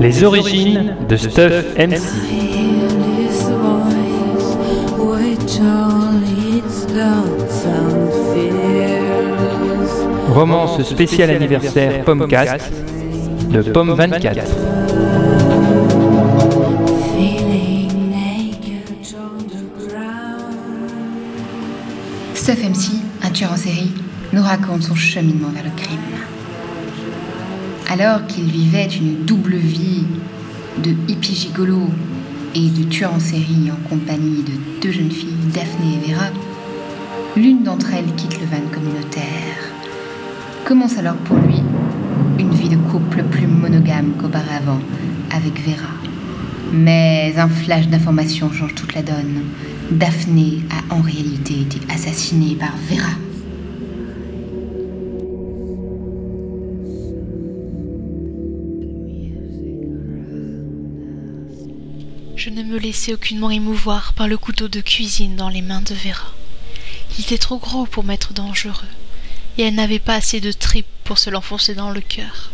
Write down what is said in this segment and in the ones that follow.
Les origines de Stuff MC. Romance spéciale anniversaire Pommecast de Pomme 24. Stuff MC, un tueur en série, nous raconte son cheminement vers le crime. Alors qu'il vivait une double vie de hippie gigolo et de tueur en série en compagnie de deux jeunes filles, Daphné et Vera, l'une d'entre elles quitte le van communautaire. Commence alors pour lui une vie de couple plus monogame qu'auparavant avec Vera. Mais un flash d'information change toute la donne. Daphné a en réalité été assassinée par Vera. Je ne me laissais aucunement émouvoir par le couteau de cuisine dans les mains de Vera. Il était trop gros pour m'être dangereux, et elle n'avait pas assez de tripes pour se l'enfoncer dans le cœur.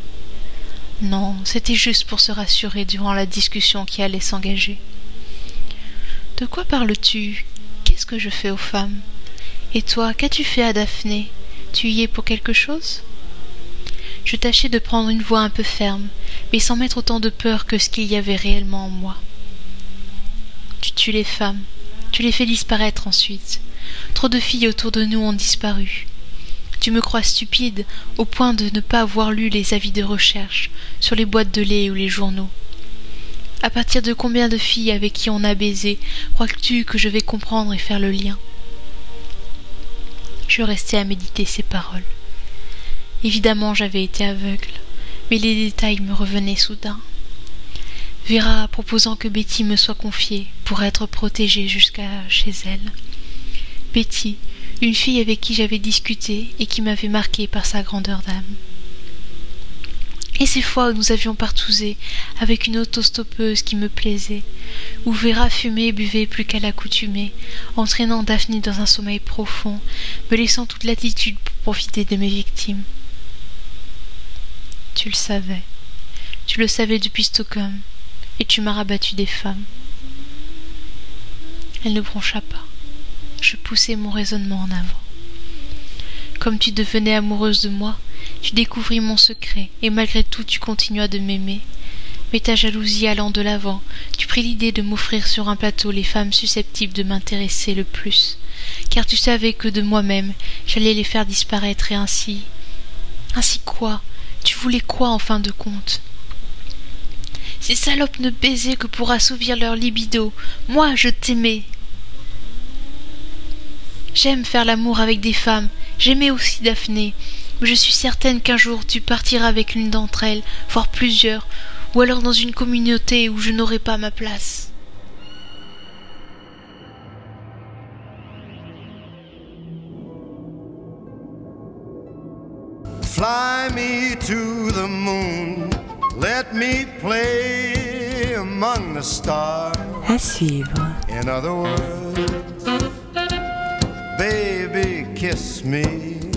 Non, c'était juste pour se rassurer durant la discussion qui allait s'engager. De quoi parles-tu? Qu'est-ce que je fais aux femmes? Et toi, qu'as-tu fait à Daphné? Tu y es pour quelque chose? Je tâchais de prendre une voix un peu ferme, mais sans mettre autant de peur que ce qu'il y avait réellement en moi. Tu tues les femmes, tu les fais disparaître ensuite. Trop de filles autour de nous ont disparu. Tu me crois stupide au point de ne pas avoir lu les avis de recherche sur les boîtes de lait ou les journaux. À partir de combien de filles avec qui on a baisé crois-tu que je vais comprendre et faire le lien? Je restais à méditer ces paroles. Évidemment, j'avais été aveugle, mais les détails me revenaient soudain. Vera proposant que Betty me soit confiée pour être protégée jusqu'à chez elle. Betty, une fille avec qui j'avais discuté et qui m'avait marqué par sa grandeur d'âme. Et ces fois où nous avions partousé avec une autostoppeuse qui me plaisait, où Vera fumait et buvait plus qu'à l'accoutumée, entraînant Daphne dans un sommeil profond, me laissant toute latitude pour profiter de mes victimes. Tu le savais. Tu le savais depuis Stockholm, et tu m'as rabattu des femmes. Elle ne broncha pas. Je poussai mon raisonnement en avant. Comme tu devenais amoureuse de moi, tu découvris mon secret, et malgré tout tu continuas de m'aimer. Mais ta jalousie allant de l'avant, tu pris l'idée de m'offrir sur un plateau les femmes susceptibles de m'intéresser le plus, car tu savais que de moi-même j'allais les faire disparaître et ainsi. Ainsi quoi? Tu voulais quoi en fin de compte? Ces salopes ne baisaient que pour assouvir leur libido. Moi, je t'aimais. J'aime faire l'amour avec des femmes. J'aimais aussi Daphné. Mais je suis certaine qu'un jour tu partiras avec l'une d'entre elles, voire plusieurs, ou alors dans une communauté où je n'aurai pas ma place. Fly me to the moon, let me play among the stars. À suivre. In other words, baby, kiss me